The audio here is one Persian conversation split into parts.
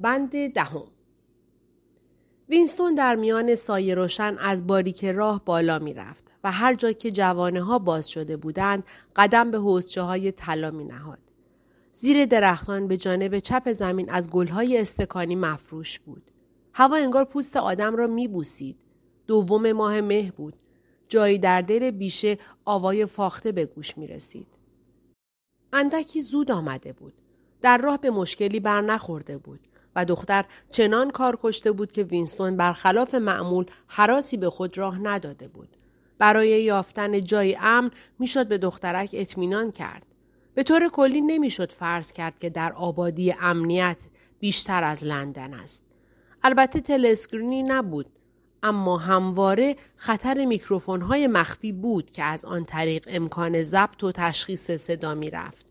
بند دهم وینستون در میان سایه روشن از باریک راه بالا می رفت و هر جا که جوانه ها باز شده بودند قدم به حوزچه های طلا می نهاد. زیر درختان به جانب چپ زمین از گلهای استکانی مفروش بود. هوا انگار پوست آدم را می بوسید. دوم ماه مه بود. جایی در دل بیشه آوای فاخته به گوش می رسید. اندکی زود آمده بود. در راه به مشکلی بر نخورده بود و دختر چنان کار کشته بود که وینستون برخلاف معمول حراسی به خود راه نداده بود. برای یافتن جای امن می‌شد به دخترک اطمینان کرد. به طور کلی نمی‌شد فرض کرد که در آبادی امنیت بیشتر از لندن است. البته تلسکرینی نبود اما همواره خطر میکروفون های مخفی بود که از آن طریق امکان ضبط و تشخیص صدا می رفت.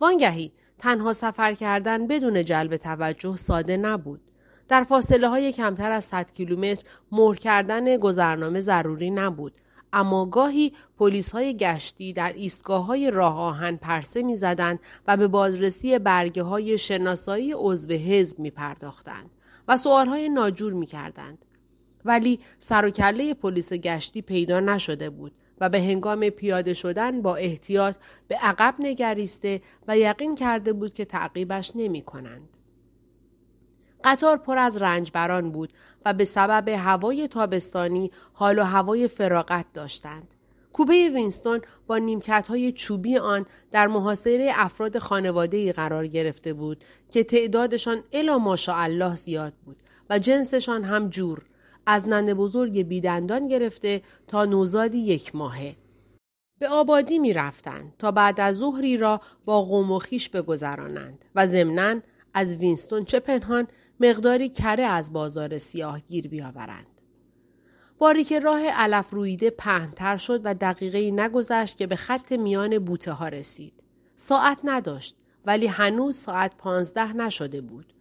وانگهی تنها سفر کردن بدون جلب توجه ساده نبود. در فاصله های کمتر از 100 کیلومتر مهر کردن گذرنامه ضروری نبود. اما گاهی پلیس های گشتی در ایستگاه های راه آهن پرسه می زدن و به بازرسی برگه های شناسایی عضو حزب می پرداختند و سوال های ناجور می کردند. ولی سر و کله پلیس گشتی پیدا نشده بود و به هنگام پیاده شدن با احتیاط به عقب نگریسته و یقین کرده بود که تعقیبش نمی کنند. قطار پر از رنجبران بود و به سبب هوای تابستانی حال و هوای فراغت داشتند. کوبه وینستون با نیمکت های چوبی آن در محاصره افراد خانواده قرار گرفته بود که تعدادشان الا ماشاءالله زیاد بود و جنسشان هم جور از ننه بزرگ بیدندان گرفته تا نوزادی یک ماهه. به آبادی می رفتند تا بعد از ظهری را با قوم و خیش بگذرانند و ضمنا از وینستون چه پنهان مقداری کره از بازار سیاه گیر بیاورند. باری که راه علف رویده پهنتر شد و دقیقه نگذشت که به خط میان بوته ها رسید. ساعت نداشت ولی هنوز ساعت پانزده نشده بود.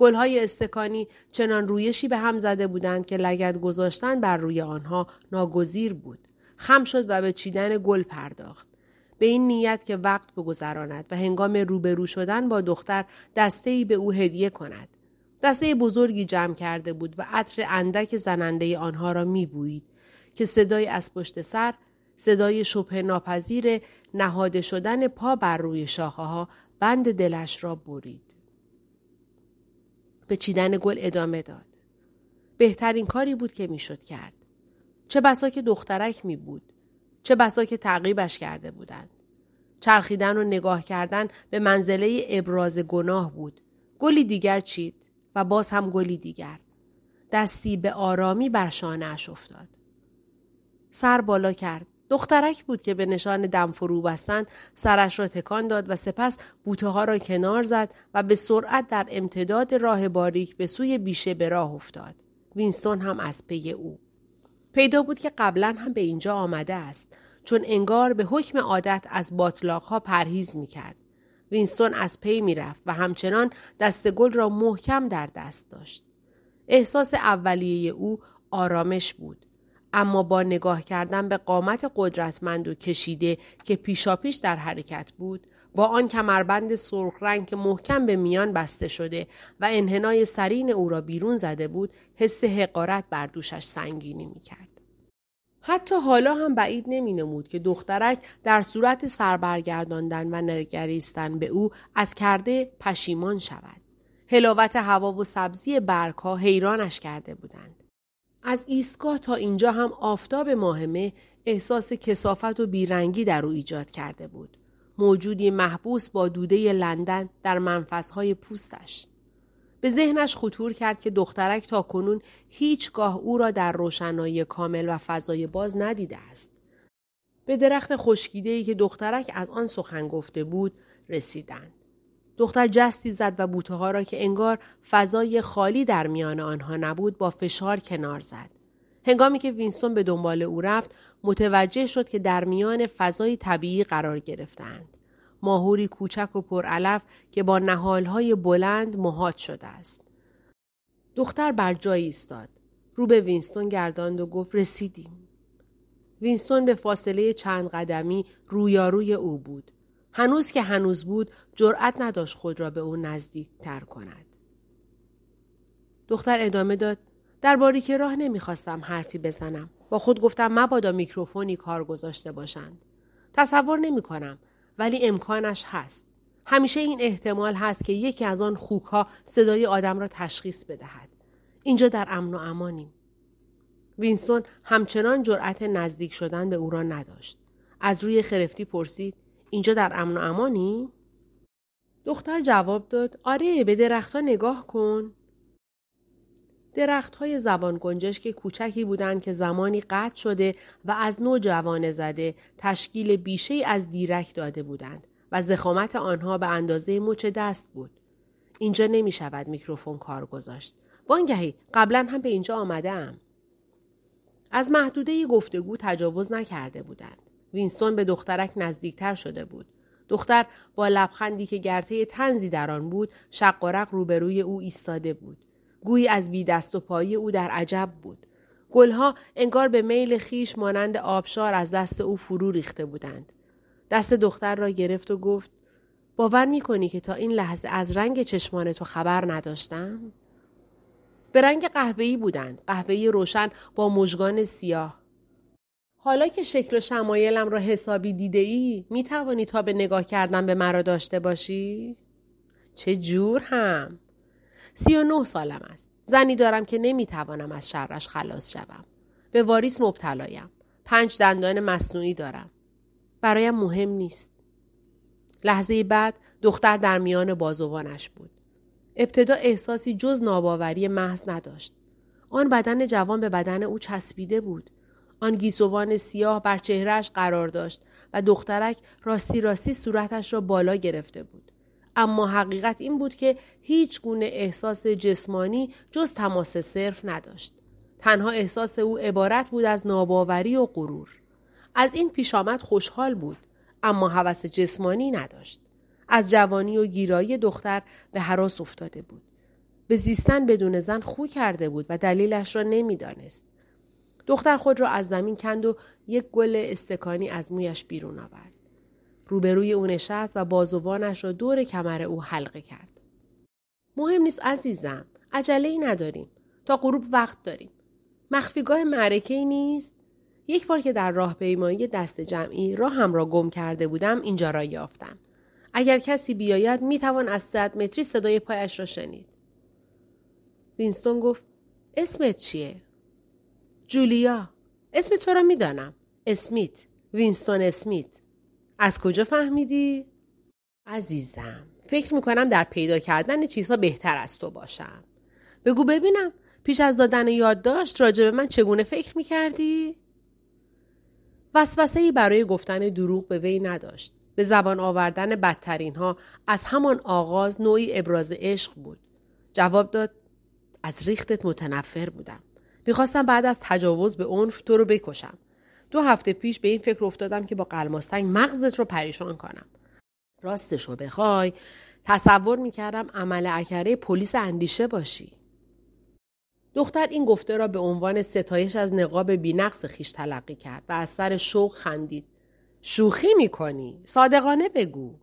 گلهای استکانی چنان رویشی به هم زده بودند که لگت گذاشتن بر روی آنها ناگزیر بود. خم شد و به چیدن گل پرداخت. به این نیت که وقت بگذراند و هنگام روبرو شدن با دختر دسته ای به او هدیه کند. دسته بزرگی جمع کرده بود و عطر اندک زننده آنها را می بوید که صدای از پشت سر صدای شبه ناپذیر نهاده شدن پا بر روی شاخه ها بند دلش را برید. به چیدن گل ادامه داد. بهترین کاری بود که می‌شد کرد. چه بسا که دخترک می بود. چه بسا که تعقیبش کرده بودند. چرخیدن و نگاه کردن به منزله ابراز گناه بود. گلی دیگر چید و باز هم گلی دیگر. دستی به آرامی بر شانهاش افتاد. سر بالا کرد. دخترک بود که به نشان دم فرو بستن سرش را تکان داد و سپس بوته ها را کنار زد و به سرعت در امتداد راه باریک به سوی بیشه به راه افتاد. وینستون هم از پی او. پیدا بود که قبلا هم به اینجا آمده است چون انگار به حکم عادت از باطلاق ها پرهیز می کرد. وینستون از پی می رفت و همچنان دست گل را محکم در دست داشت. احساس اولیه او آرامش بود. اما با نگاه کردن به قامت قدرتمند و کشیده که پیشاپیش در حرکت بود با آن کمربند سرخ رنگ که محکم به میان بسته شده و انحنای سرین او را بیرون زده بود حس حقارت بر دوشش سنگینی می‌کرد حتی حالا هم بعید نمی نمود که دخترک در صورت سربرگرداندن و نگریستن به او از کرده پشیمان شود. هلاوت هوا و سبزی برگها حیرانش کرده بودند. از ایستگاه تا اینجا هم آفتاب ماهمه احساس کسافت و بیرنگی در او ایجاد کرده بود. موجودی محبوس با دوده لندن در منفسهای پوستش. به ذهنش خطور کرد که دخترک تا کنون هیچگاه او را در روشنایی کامل و فضای باز ندیده است. به درخت خشکیده که دخترک از آن سخن گفته بود رسیدند. دختر جستی زد و بوته ها را که انگار فضای خالی در میان آنها نبود با فشار کنار زد. هنگامی که وینستون به دنبال او رفت متوجه شد که در میان فضای طبیعی قرار گرفتند. ماهوری کوچک و پرعلف که با نهالهای بلند محاط شده است. دختر بر جایی ایستاد. رو به وینستون گرداند و گفت رسیدیم. وینستون به فاصله چند قدمی رویاروی او بود. هنوز که هنوز بود جرأت نداشت خود را به او نزدیک تر کند. دختر ادامه داد در باری که راه نمی‌خواستم حرفی بزنم. با خود گفتم مبادا میکروفونی کار گذاشته باشند. تصور نمی کنم ولی امکانش هست. همیشه این احتمال هست که یکی از آن خوک ها صدای آدم را تشخیص بدهد. اینجا در امن و امانیم. وینستون همچنان جرأت نزدیک شدن به او را نداشت. از روی خرفتی پرسید اینجا در امن و امانی دختر جواب داد آره به درختها نگاه کن درخت های زبان گنجشک کوچکی بودند که زمانی قطع شده و از نو جوانه زده تشکیل بیشه از دیرک داده بودند و زخامت آنها به اندازه مچ دست بود. اینجا نمی شود میکروفون کار گذاشت. وانگهی قبلا هم به اینجا آمده ام. از محدوده گفتگو تجاوز نکرده بودند. وینستون به دخترک نزدیکتر شده بود. دختر با لبخندی که گرته تنزی در آن بود شق و روبروی او ایستاده بود. گویی از بی دست و پایی او در عجب بود. گلها انگار به میل خیش مانند آبشار از دست او فرو ریخته بودند. دست دختر را گرفت و گفت باور می کنی که تا این لحظه از رنگ چشمان تو خبر نداشتم؟ به رنگ قهوه‌ای بودند، قهوه‌ای روشن با مژگان سیاه. حالا که شکل و شمایلم را حسابی دیده ای، می توانی تا به نگاه کردن به مرا داشته باشی؟ چه جور هم؟ سی و نه سالم است. زنی دارم که نمی‌توانم از شرش خلاص شوم. به واریس مبتلایم. پنج دندان مصنوعی دارم. برایم مهم نیست. لحظه بعد دختر در میان بازوانش بود. ابتدا احساسی جز ناباوری محض نداشت. آن بدن جوان به بدن او چسبیده بود. آن گیسوان سیاه بر چهرهش قرار داشت و دخترک راستی راستی صورتش را بالا گرفته بود. اما حقیقت این بود که هیچ گونه احساس جسمانی جز تماس صرف نداشت. تنها احساس او عبارت بود از ناباوری و غرور. از این پیش آمد خوشحال بود اما هوس جسمانی نداشت. از جوانی و گیرایی دختر به حراس افتاده بود. به زیستن بدون زن خو کرده بود و دلیلش را نمی‌دانست. دختر خود را از زمین کند و یک گل استکانی از مویش بیرون آورد. روبروی او نشست و بازوانش را دور کمر او حلقه کرد. مهم نیست عزیزم. عجله ای نداریم. تا غروب وقت داریم. مخفیگاه معرکه ای نیست؟ یک بار که در راه پیمایی دست جمعی راه هم را گم کرده بودم اینجا را یافتم. اگر کسی بیاید می توان از صد متری صدای پایش را شنید. وینستون گفت اسمت چیه؟ جولیا. اسم تو را می‌دانم. اسمیت. وینستون اسمیت. از کجا فهمیدی؟ عزیزم. فکر می‌کنم در پیدا کردن چیزها بهتر از تو باشم. بگو ببینم. پیش از دادن یادداشت راجع به من چگونه فکر می‌کردی؟ وسوسه ای برای گفتن دروغ به وی نداشت. به زبان آوردن بدترین ها از همان آغاز نوعی ابراز عشق بود. جواب داد از ریختت متنفر بودم. می‌خواستم بعد از تجاوز به عنف تو رو بکشم. دو هفته پیش به این فکر افتادم که با قلماستنگ مغزت رو پریشان کنم. راستش رو بخوای تصور می‌کردم عمل اکره پلیس اندیشه باشی. دختر این گفته را به عنوان ستایش از نقاب بینقص خیش تلقی کرد و از سر شوق خندید. شوخی می‌کنی؟ صادقانه بگو.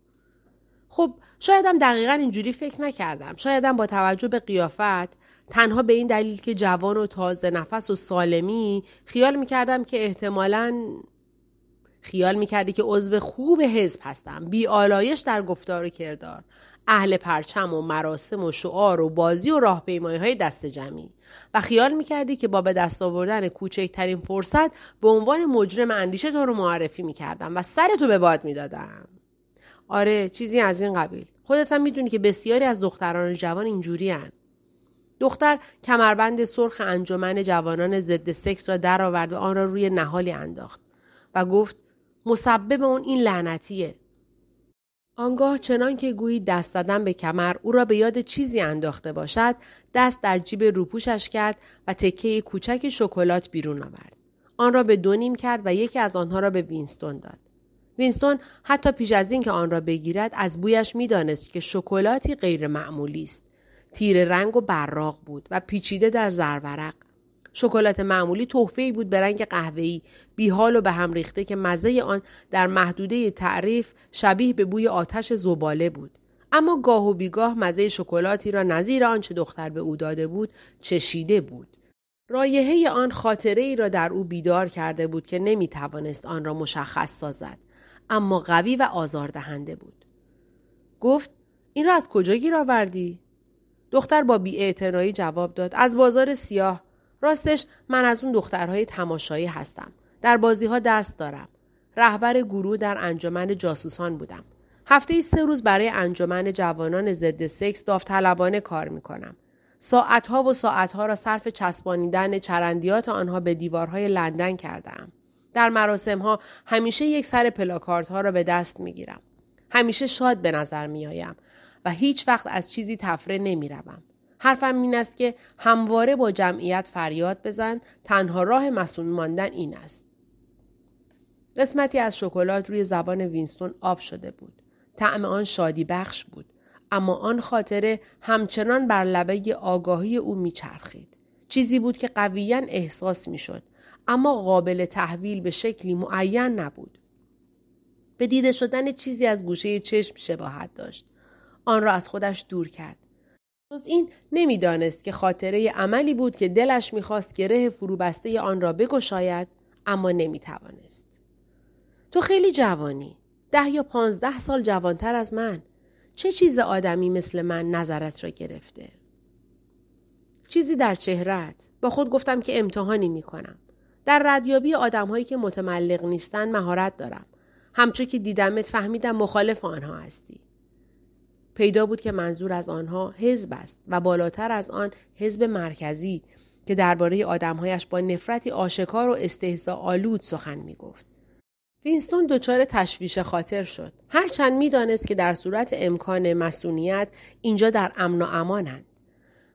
خب شایدم دقیقا اینجوری فکر نکردم. شایدم با توجه به قیافت تنها به این دلیل که جوان و تازه نفس و سالمی خیال می‌کردم که احتمالا خیال می‌کردی که عضو خوب حزب هستم. بی آلایش در گفتار و کردار. اهل پرچم و مراسم و شعار و بازی و راهپیمایی های دست جمعی. و خیال می‌کردی که با به دست آوردن کوچکترین فرصت به عنوان مجرم اندیشه تو رو معرفی می‌کردم و سر تو به باد می‌دادم. آره چیزی از این قبیل. خودت هم می‌دونی که بسیاری از دختران جوان اینجوری هن. دختر کمربند سرخ انجمن جوانان ضد سکس را درآورد و آن را روی نهالی انداخت و گفت مسبب اون این لعنتیه. آنگاه چنان که گویی دست زدن به کمر او را به یاد چیزی انداخته باشد دست در جیب روپوشش کرد و تکه کوچک شکلات بیرون آورد. آن را به دو نیم کرد و یکی از آنها را به وینستون داد. وینستون حتی پیش از اینکه آن را بگیرد از بویش می‌دانست که شکلاتی غیر معمولی است. تیر رنگ و براق بود و پیچیده در زرورق شکلات معمولی تحفه بود به رنگ قهوه‌ای. بیحال و به هم ریخته که مزه آن در محدوده تعریف شبیه به بوی آتش زباله بود. اما گاه و بیگاه مزه شکلاتی را نظیر آنچه دختر به او داده بود چشیده بود. رایحه آن خاطره ای را در او بیدار کرده بود که نمی توانست آن را مشخص سازد اما قوی و آزاردهنده بود. گفت این را از کجا گیر آوردی؟ دختر با بیاعتنایی جواب داد. از بازار سیاه. راستش من از اون دخترهای تماشایی هستم. در بازی ها دست دارم. رهبر گروه در انجمن جاسوسان بودم. هفته سه روز برای انجمن جوانان ضد سکس داوطلبانه کار می‌کنم. ساعتها و ساعتها را صرف چسبانیدن چرندیات آنها به دیوارهای لندن کردم. در مراسم ها همیشه یک سر پلاکارت ها را به دست می گیرم. همیشه شاد به نظر می آیم و هیچ وقت از چیزی تفره نمی روم. حرفم این است که همواره با جمعیت فریاد بزن تنها راه مسئول ماندن این است. قسمتی از شکلات روی زبان وینستون آب شده بود. طعم آن شادی بخش بود. اما آن خاطره همچنان بر لبه آگاهی او میچرخید. چیزی بود که قویا احساس می‌شد اما قابل تحویل به شکلی معین نبود. به دیده شدن چیزی از گوشه چشم شباهت داشت. آن را از خودش دور کرد. جز این نمی‌دانست که خاطره عملی بود که دلش می‌خواست گره فروبسته آن را بگشاید اما نمی‌توانست. تو خیلی جوانی. ده یا پانزده سال جوانتر از من. چه چیز آدمی مثل من نظرت را گرفته؟ چیزی در چهرت. با خود گفتم که امتحانی می کنم. در ردیابی آدم هایی که متملق نیستن مهارت دارم. همچون که دیدمت فهمیدم مخالف آنها هستی. پیدا بود که منظور از آنها حزب است و بالاتر از آن حزب مرکزی که درباره آدمهایش با نفرتی آشکار و استهزا آلود سخن می گفت. وینستون دچار تشویش خاطر شد. هرچند می‌دانست که در صورت امکان مسئولیت اینجا در امن و امانند.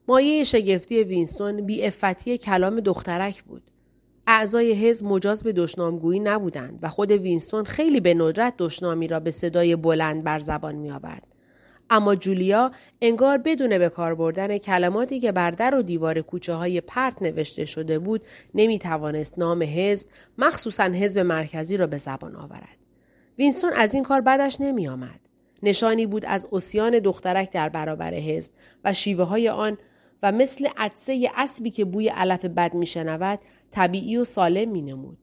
مایه شگفتی وینستون بی عفتی کلام دخترک بود. اعضای حزب مجاز به دشنامگویی نبودند و خود وینستون خیلی به ندرت دشنامی را به صدای بلند بر زبان می آورد. اما جولیا انگار بدون به کار بردن کلماتی که بر در و دیوار کوچه های پرت نوشته شده بود نمی توانست نام حزب مخصوصا حزب مرکزی را به زبان آورد. وینستون از این کار بدش نمی آمد. نشانی بود از عصیان دخترک در برابر حزب و شیوه های آن و مثل عطسه اسبی که بوی علف بد می شنود طبیعی و سالم می نمود.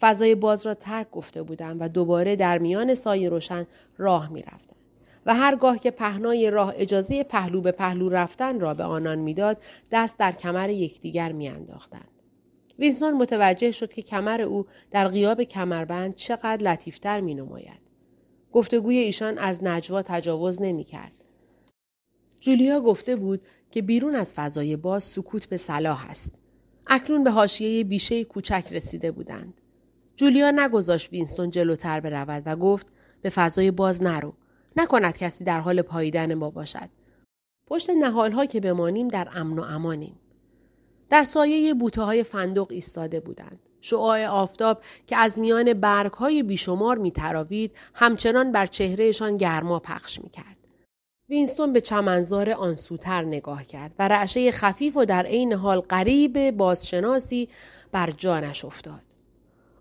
فضای باز را ترک گفته بودند و دوباره در میان سایه روشن راه می رفتند. و هرگاه که پهنای راه اجازه پهلو به پهلو رفتن را به آنان می‌داد دست در کمر یکدیگر میانداختند وینستون متوجه شد که کمر او در غیاب کمربند چقدر لطیفتر می نماید. گفتگوی ایشان از نجوا تجاوز نمی کرد. جولیا گفته بود که بیرون از فضای باز سکوت به صلاح است. اکنون به حاشیه بیشه کوچک رسیده بودند. جولیا نگذاشت وینستون جلوتر برود و گفت به فضای باز نرو. نکند کسی در حال پاییدن ما باشد. پشت نهالها که بمانیم در امن و امانیم. در سایه بوته های فندق ایستاده بودند. شعاع آفتاب که از میان برگ های بیشمار می تراوید همچنان بر چهرهشان گرما پخش می کرد. وینستون به چمنزار آنسوتر نگاه کرد و رعشه خفیف و در عین حال غریب بازشناسی بر جانش افتاد.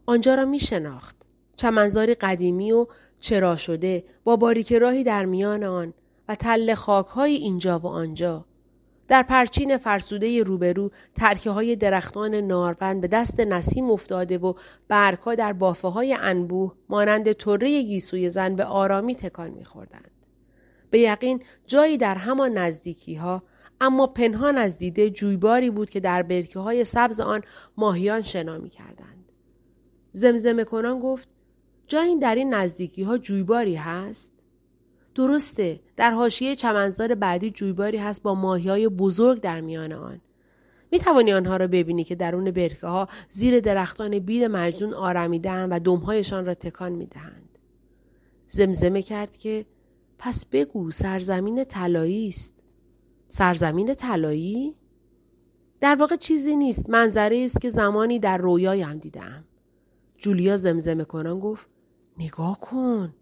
آنجا را می شناخت. چمنزاری قدیمی و چرا شده با باریک راهی در میان آن و تل های اینجا و آنجا در پرچین فرسوده روبرو ترکه های درختان نارون به دست نسیم افتاده و برگها در بافه های انبوه مانند طره گیسوی زن به آرامی تکان میخوردند. به یقین جایی در همان نزدیکی ها اما پنهان از دیده جویباری بود که در برکه های سبز آن ماهیان شنا می کردند. زمزمه کنان گفت جایی در این نزدیکی ها جویباری هست؟ درسته در حاشیه چمنزار بعدی جویباری هست با ماهی های بزرگ در میان آن می توانی آنها را ببینی که درون برکه ها زیر درختان بید مجنون آرمیدهاند و دمهایشان را تکان می دهند. زمزمه کرد که پس بگو سرزمین طلایی است. سرزمین طلایی؟ در واقع چیزی نیست منظره است که زمانی در رویایم دیدم. جولیا زمزمه کنان گفت نگاه کن.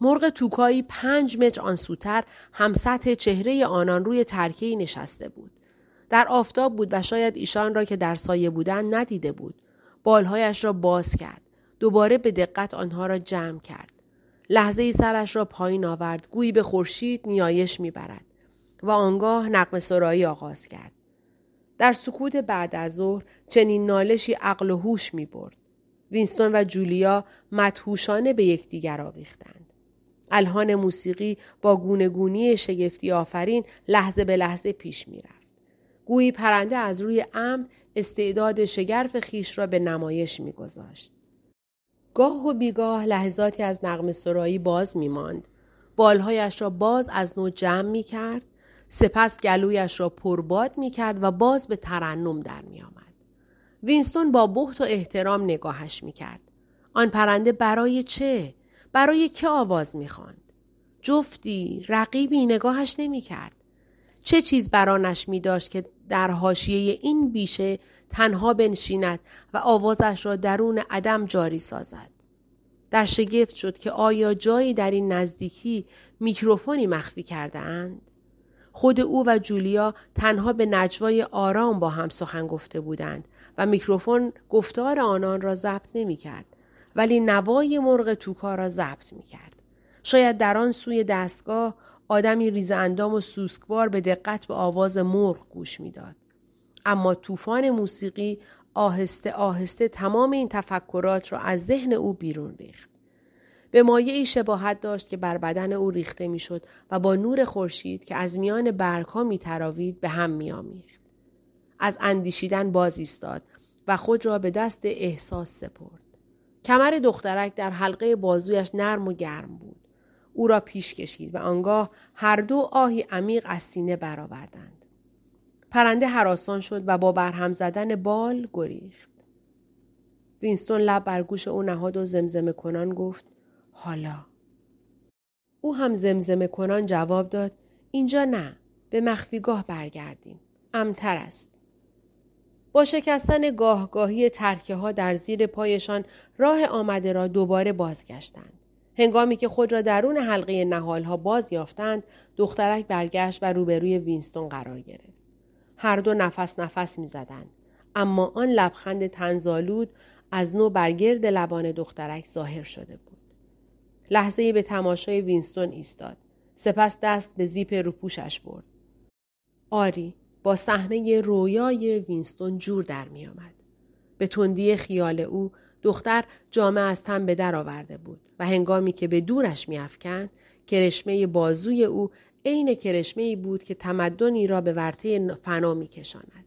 مرغ توکایی پنج متر آن سوتر هم سطح چهره آنان روی ترکهی نشسته بود. در آفتاب بود و شاید ایشان را که در سایه بودن ندیده بود. بالهایش را باز کرد. دوباره به دقت آنها را جمع کرد. لحظه ای سرش را پایین آورد گویی به خورشید نیایش می‌برد و آنگاه نقم سرایی آغاز کرد در سکوت بعد از ظهر چنین نالشی عقل و هوش می برد. وینستون و جولیا مدهوشانه به یکدیگر آویختند. الهان موسیقی با گونی شگفتی آفرین لحظه به لحظه پیش می رفت. گویی پرنده از روی عمد استعداد شگرف خیش را به نمایش می گذاشت. گاه و بیگاه لحظاتی از نقم سرایی باز می ماند. بالهایش را باز از نو جمع می کرد سپس گلویش را پرباد می کرد و باز به ترنم در می آمد. وینستون با بحت و احترام نگاهش می کرد. آن پرنده برای چه؟ برای که آواز می خواند؟ جفتی، رقیبی نگاهش نمی کرد. چه چیز برانش می داشت که در حاشیه این بیشه تنها بنشیند و آوازش را درون عدم جاری سازد. در شگفت شد که آیا جایی در این نزدیکی میکروفونی مخفی کرده اند؟ خود او و جولیا تنها به نجوای آرام با هم سخن گفته بودند و میکروفون گفتار آنان را ضبط نمی کرد ولی نوای مرغ توکا را ضبط می کرد. شاید در آن سوی دستگاه آدمی ریز اندام و سوسکوار به دقت به آواز مرغ گوش می‌داد. اما طوفان موسیقی آهسته آهسته تمام این تفکرات را از ذهن او بیرون ریخت. به مایه ای شباهت داشت که بر بدن او ریخته می‌شد و با نور خورشید که از میان برگها میتراوید به هم میآمیخت از اندیشیدن باز ایستاد و خود را به دست احساس سپرد. کمر دخترک در حلقه بازویش نرم و گرم بود. او را پیش کشید و آنگاه هر دو آهی عمیق از سینه برآوردند. پرنده حراسان شد و با برهم زدن بال گریخت. وینستون لب بر گوش او نهاد و زمزمه کنان گفت حالا. او هم زمزمه کنان جواب داد اینجا نه به مخفیگاه برگردیم. امتر است. با شکستن گاهگاهی ترکه ها در زیر پایشان راه آمده را دوباره بازگشتند هنگامی که خود را درون حلقه نهال ها باز یافتند دخترک برگشت و روبروی وینستون قرار گرفت هر دو نفس نفس می زدند. اما آن لبخند تنزالود از نو برگرد لبان دخترک ظاهر شده بود لحظه به تماشای وینستون ایستاد. سپس دست به زیپ روپوشش برد. آری با صحنه رویای وینستون جور در می آمد. به تندی خیال او دختر جامه از تن به در آورده بود و هنگامی که به دورش میافکند کرشمه بازوی او عین کرشمه ای بود که تمدنی را به ورطه فنا میکشاند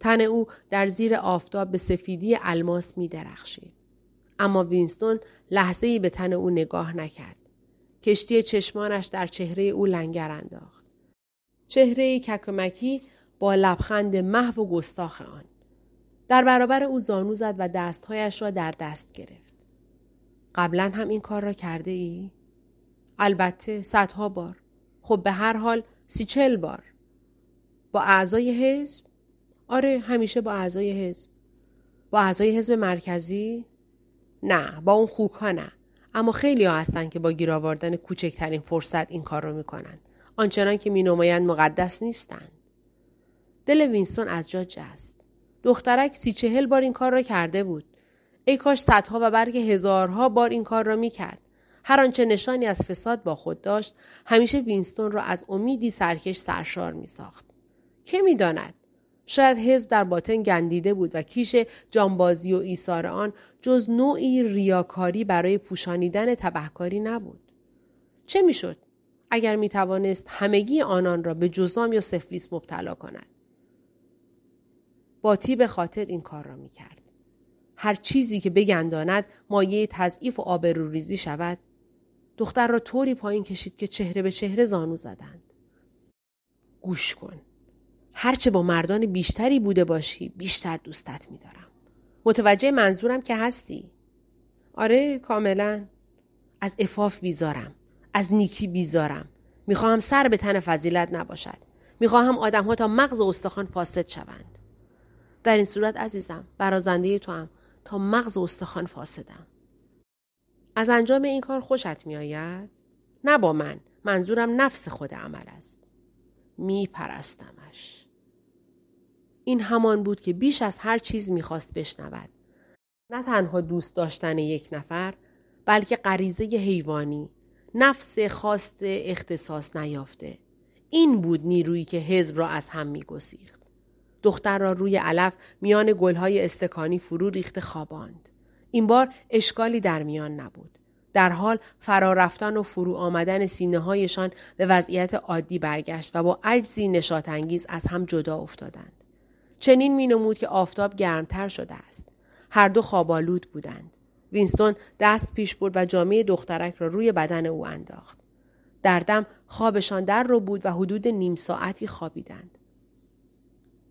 تن او در زیر آفتاب به سفیدی الماس می درخشید. اما وینستون لحظه ای به تن او نگاه نکرد. کشتی چشمانش در چهره او لنگر انداخت. چهره ککمکی با لبخند محو و گستاخ آن. در برابر او زانو زد و دستهایش را در دست گرفت. قبلا هم این کار را کرده ای؟ البته صدها بار. خب به هر حال سی چل بار. با اعضای حزب؟ آره همیشه با اعضای حزب. با اعضای حزب مرکزی؟ نه با اون خوک ها نه اما خیلی ها هستن که با گیر آوردن کوچکترین فرصت این کار رو می‌کنن آنچنان که مینمایند مقدس نیستند. دل وینستون از جا جست. دخترک سی چهل بار این کار را کرده بود. ای کاش صدها و بلکه هزارها بار این کار را می‌کرد. هر آنچه نشانی از فساد با خود داشت همیشه وینستون را از امیدی سرکش سرشار میساخت. که می‌داند؟ شاید حزب در باطن گندیده بود و کیش جانبازی و ایثار آن جز نوعی ریاکاری برای پوشانیدن تبهکاری نبود. چه می‌شد؟ اگر می توانست همگی آنان را به جزام یا سفلیس مبتلا کند؟ با به خاطر این کار را می کرد. هر چیزی که بگنداند مایه تضعیف و آبروریزی شود دختر را طوری پایین کشید که چهره به چهره زانو زدند. گوش کن. هرچه با مردان بیشتری بوده باشی بیشتر دوستت میدارم. متوجه منظورم که هستی. آره کاملا. از افاف بیزارم. از نیکی بیزارم. می‌خواهم سر به تن فضیلت نباشد. می‌خواهم آدمها تا مغز استخوان فاسد شوند. در این صورت عزیزم برازنده تو هم تا مغز استخوان فاسدم. از انجام این کار خوشت میآید؟ نه با من. منظورم نفس خود عمل است. میپرستمش. این همان بود که بیش از هر چیز می‌خواست بشنود. نه تنها دوست داشتن یک نفر بلکه غریزه حیوانی نفس خواست اختصاص نیافته این بود نیرویی که حزب را از هم میگسیخت دختر را روی علف میان گلهای استکانی فرو ریخته خواباند این بار اشکالی در میان نبود در حال فرا رفتن و فرو آمدن سینه هایشان به وضعیت عادی برگشت و با عجزی نشاتانگیز از هم جدا افتادند. چنین می نمود که آفتاب گرمتر شده است. هر دو خوابالود بودند. وینستون دست پیش برد و جامعه دخترک را روی بدن او انداخت. در دم خوابشان در رو بود و حدود نیم ساعتی خوابیدند.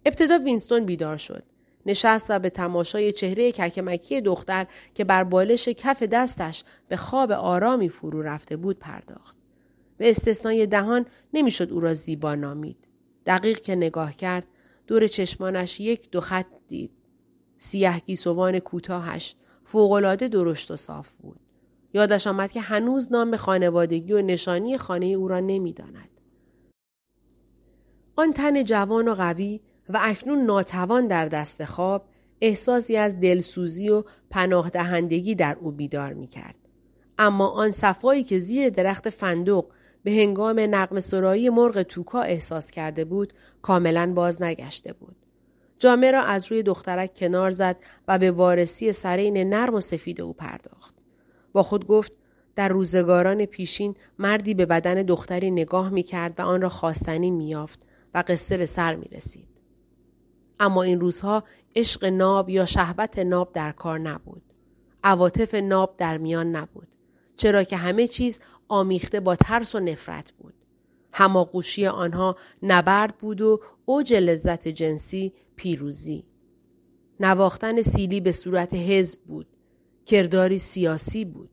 ابتدا وینستون بیدار شد. نشست و به تماشای چهره ککمکی دختر که بر بالش کف دستش به خواب آرامی فرو رفته بود پرداخت. به استثنای دهان نمی‌شد او را زیبا نامید. دقیق که نگاه کرد دور چشمانش یک دو خط دید. سیه گیسوان کوتاهش فوقالعاده درشت و صاف بود. یادش آمد که هنوز نام خانوادگی و نشانی خانه او را نمی‌داند. آن تن جوان و قوی و اکنون ناتوان در دست خواب احساسی از دلسوزی و پناه دهندگی در او بیدار می کرد. اما آن صفایی که زیر درخت فندق به هنگام نقم سرایی مرغ توکا احساس کرده بود کاملا باز نگشته بود. جامعه را از روی دخترک کنار زد و به وارسی سرین نرم و سفید او پرداخت. با خود گفت در روزگاران پیشین مردی به بدن دختری نگاه می کرد و آن را خواستنی می یافت و قصه به سر می رسید. اما این روزها عشق ناب یا شهبت ناب در کار نبود. عواطف ناب در میان نبود. چرا که همه چیز آمیخته با ترس و نفرت بود. هماغوشی آنها نبرد بود و اوج لذت جنسی پیروزی. نواختن سیلی به صورت حزب بود. کرداری سیاسی بود.